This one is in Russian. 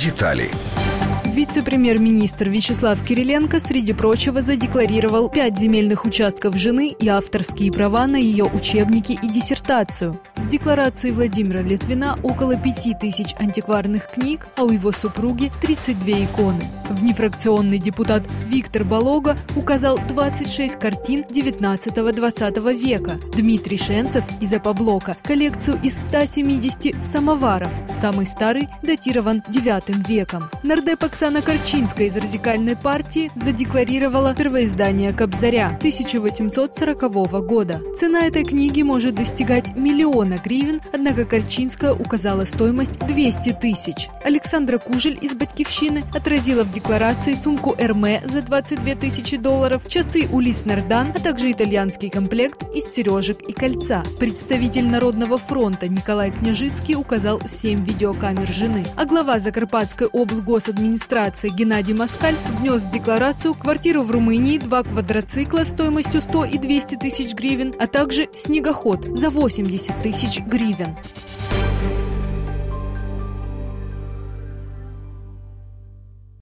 Детали. Вице-премьер-министр Вячеслав Кириленко, среди прочего, задекларировал пять земельных участков жены и авторские права на ее учебники и диссертацию. В декларации Владимира Литвина около пяти тысяч антикварных книг, а у его супруги 32 иконы. Внефракционный депутат Виктор Болога указал 26 картин 19-20 века. Дмитрий Шенцев из Апоблока коллекцию из 170 самоваров. Самый старый датирован 9 веком. Нардеп Оксана Корчинская из радикальной партии задекларировала первоиздание Кобзаря 1840 года. Цена этой книги может достигать миллиона гривен, однако Корчинская указала стоимость 200 тысяч. Александра Кужель из Батькивщины отразила в декларации сумку Эрме за 22 тысячи долларов, часы Улис Нардан, а также итальянский комплект из сережек и кольца. Представитель Народного фронта Николай Княжицкий указал 7 видеокамер жены, а глава Закарпатской облгосадминистрации администрации Геннадий Москаль внес в декларацию квартиру в Румынии, два квадроцикла стоимостью 100 и 200 тысяч гривен, а также снегоход за 80 тысяч гривен.